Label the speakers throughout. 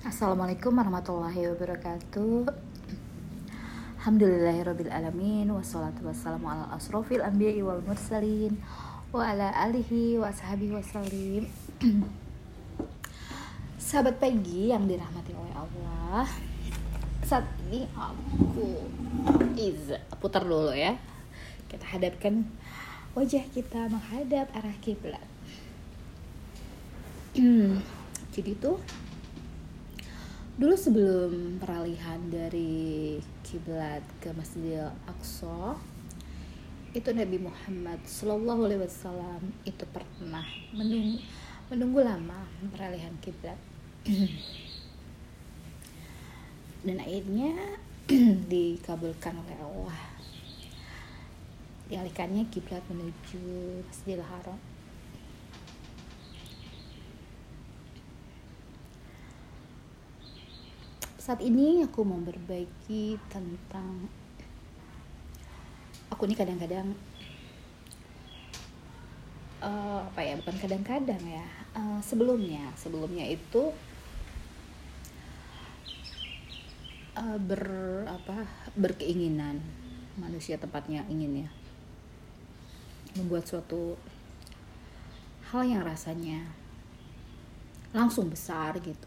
Speaker 1: Assalamualaikum warahmatullahi wabarakatuh. Alhamdulillahirrabbilalamin Wassalatu wassalamu ala asrofil anbiya'i wal mursalin Wa ala alihi wa sahabihi wassalim Sahabat pagi yang dirahmati oleh Allah. Saat ini aku Iz Putar dulu ya. Kita hadapkan wajah kita menghadap arah kiblat. Jadi tuh dulu sebelum peralihan dari kiblat ke Masjidil Aqsa itu Nabi Muhammad Shallallahu Alaihi Wasallam itu pernah menunggu, menunggu lama peralihan kiblat. Dan akhirnya dikabulkan oleh Allah. Dialihkannya kiblat menuju Masjidil Haram saat ini aku mau berbagi tentang aku ini kadang-kadang uh, apa ya bukan kadang-kadang ya uh, sebelumnya sebelumnya itu uh, ber apa berkeinginan manusia tempatnya ingin ya membuat suatu hal yang rasanya langsung besar gitu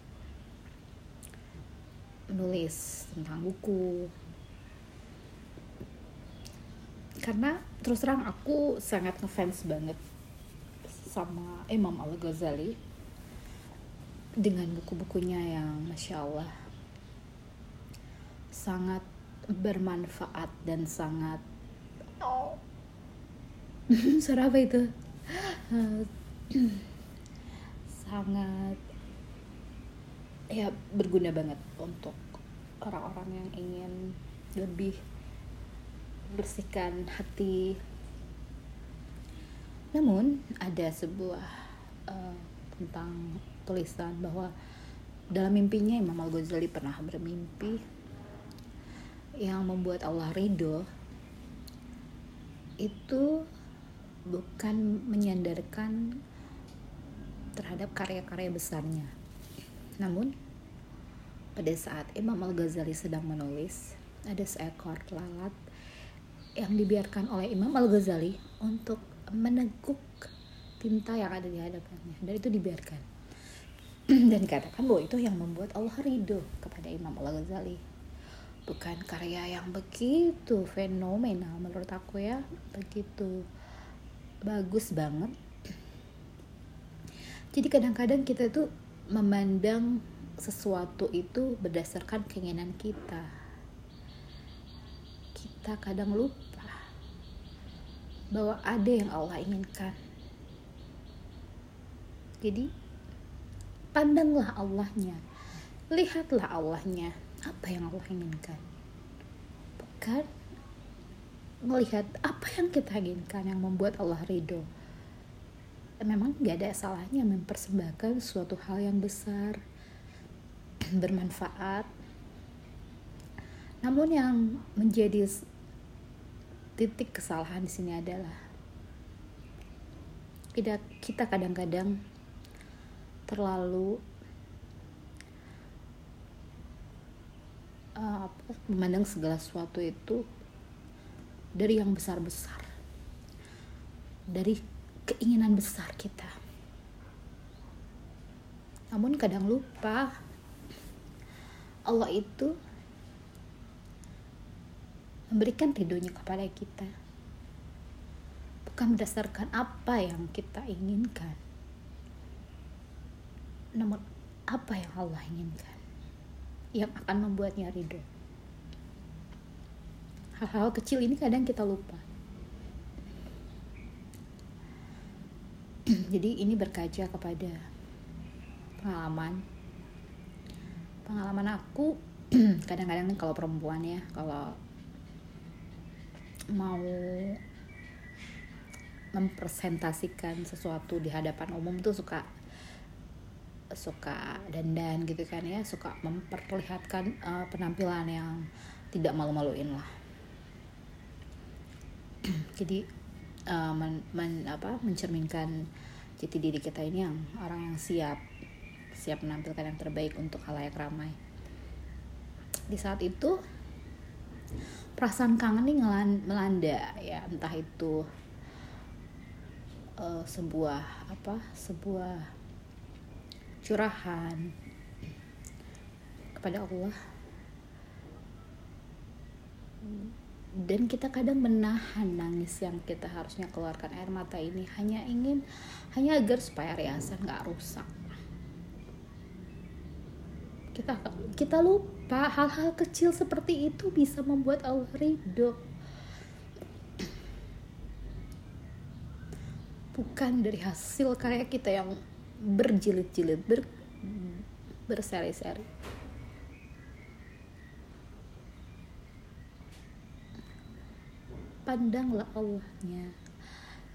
Speaker 1: menulis tentang buku karena terus terang aku sangat ngefans banget sama Imam Al Ghazali dengan buku-bukunya yang masya Allah sangat bermanfaat dan sangat oh. suara itu sangat ya berguna banget untuk orang-orang yang ingin lebih bersihkan hati. Namun ada sebuah uh, tentang tulisan bahwa dalam mimpinya Imam Al Ghazali pernah bermimpi yang membuat Allah ridho itu bukan menyandarkan terhadap karya-karya besarnya namun, pada saat Imam Al-Ghazali sedang menulis, ada seekor lalat yang dibiarkan oleh Imam Al-Ghazali untuk meneguk tinta yang ada di hadapannya. Dan itu dibiarkan. Dan dikatakan bahwa itu yang membuat Allah ridho kepada Imam Al-Ghazali. Bukan karya yang begitu fenomenal menurut aku ya. Begitu bagus banget. Jadi kadang-kadang kita tuh memandang sesuatu itu berdasarkan keinginan kita. Kita kadang lupa bahwa ada yang Allah inginkan. Jadi, pandanglah Allahnya, lihatlah Allahnya, apa yang Allah inginkan. Bukan melihat apa yang kita inginkan yang membuat Allah ridho memang gak ada salahnya mempersembahkan suatu hal yang besar bermanfaat. Namun yang menjadi titik kesalahan di sini adalah tidak kita kadang-kadang terlalu uh, memandang segala sesuatu itu dari yang besar-besar. Dari keinginan besar kita. Namun kadang lupa Allah itu memberikan ridhonya kepada kita. Bukan berdasarkan apa yang kita inginkan namun apa yang Allah inginkan yang akan membuatnya ridho. Hal-hal kecil ini kadang kita lupa jadi ini berkaca kepada pengalaman. Pengalaman aku kadang-kadang kalau perempuan ya kalau mau mempresentasikan sesuatu di hadapan umum tuh suka suka dandan gitu kan ya suka memperlihatkan uh, penampilan yang tidak malu-maluin lah. Jadi uh, men, men, apa, mencerminkan jati diri kita ini yang orang yang siap siap menampilkan yang terbaik untuk halayak ramai. Di saat itu perasaan kangen nih melanda ya. Entah itu uh, sebuah apa sebuah curahan kepada Allah. Dan kita kadang menahan nangis yang kita harusnya keluarkan air mata ini hanya ingin hanya agar supaya riasan nggak rusak. Kita kita lupa hal-hal kecil seperti itu bisa membuat Allah ridho. Bukan dari hasil karya kita yang berjilid-jilid ber berseri-seri. Pandanglah Allahnya.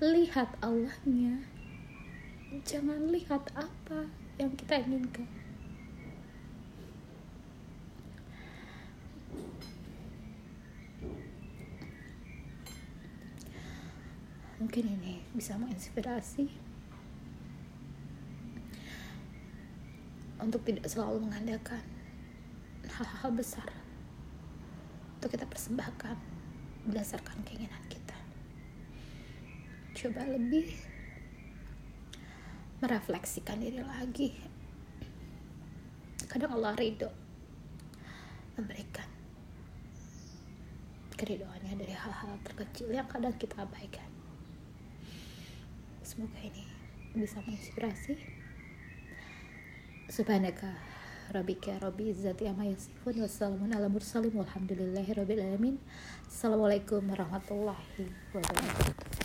Speaker 1: Lihat Allahnya jangan lihat apa yang kita inginkan. Mungkin ini bisa menginspirasi untuk tidak selalu mengandalkan hal-hal besar untuk kita persembahkan berdasarkan keinginan kita. Coba lebih merefleksikan diri lagi. Kadang Allah ridho memberikan keridoannya dari hal-hal terkecil yang kadang kita abaikan. Semoga ini bisa menginspirasi. Subhanaka Rabbika Rabbi Izzati Amma Yasifun Wassalamun ala mursalim Walhamdulillahi Rabbil Alamin. Assalamualaikum warahmatullahi wabarakatuh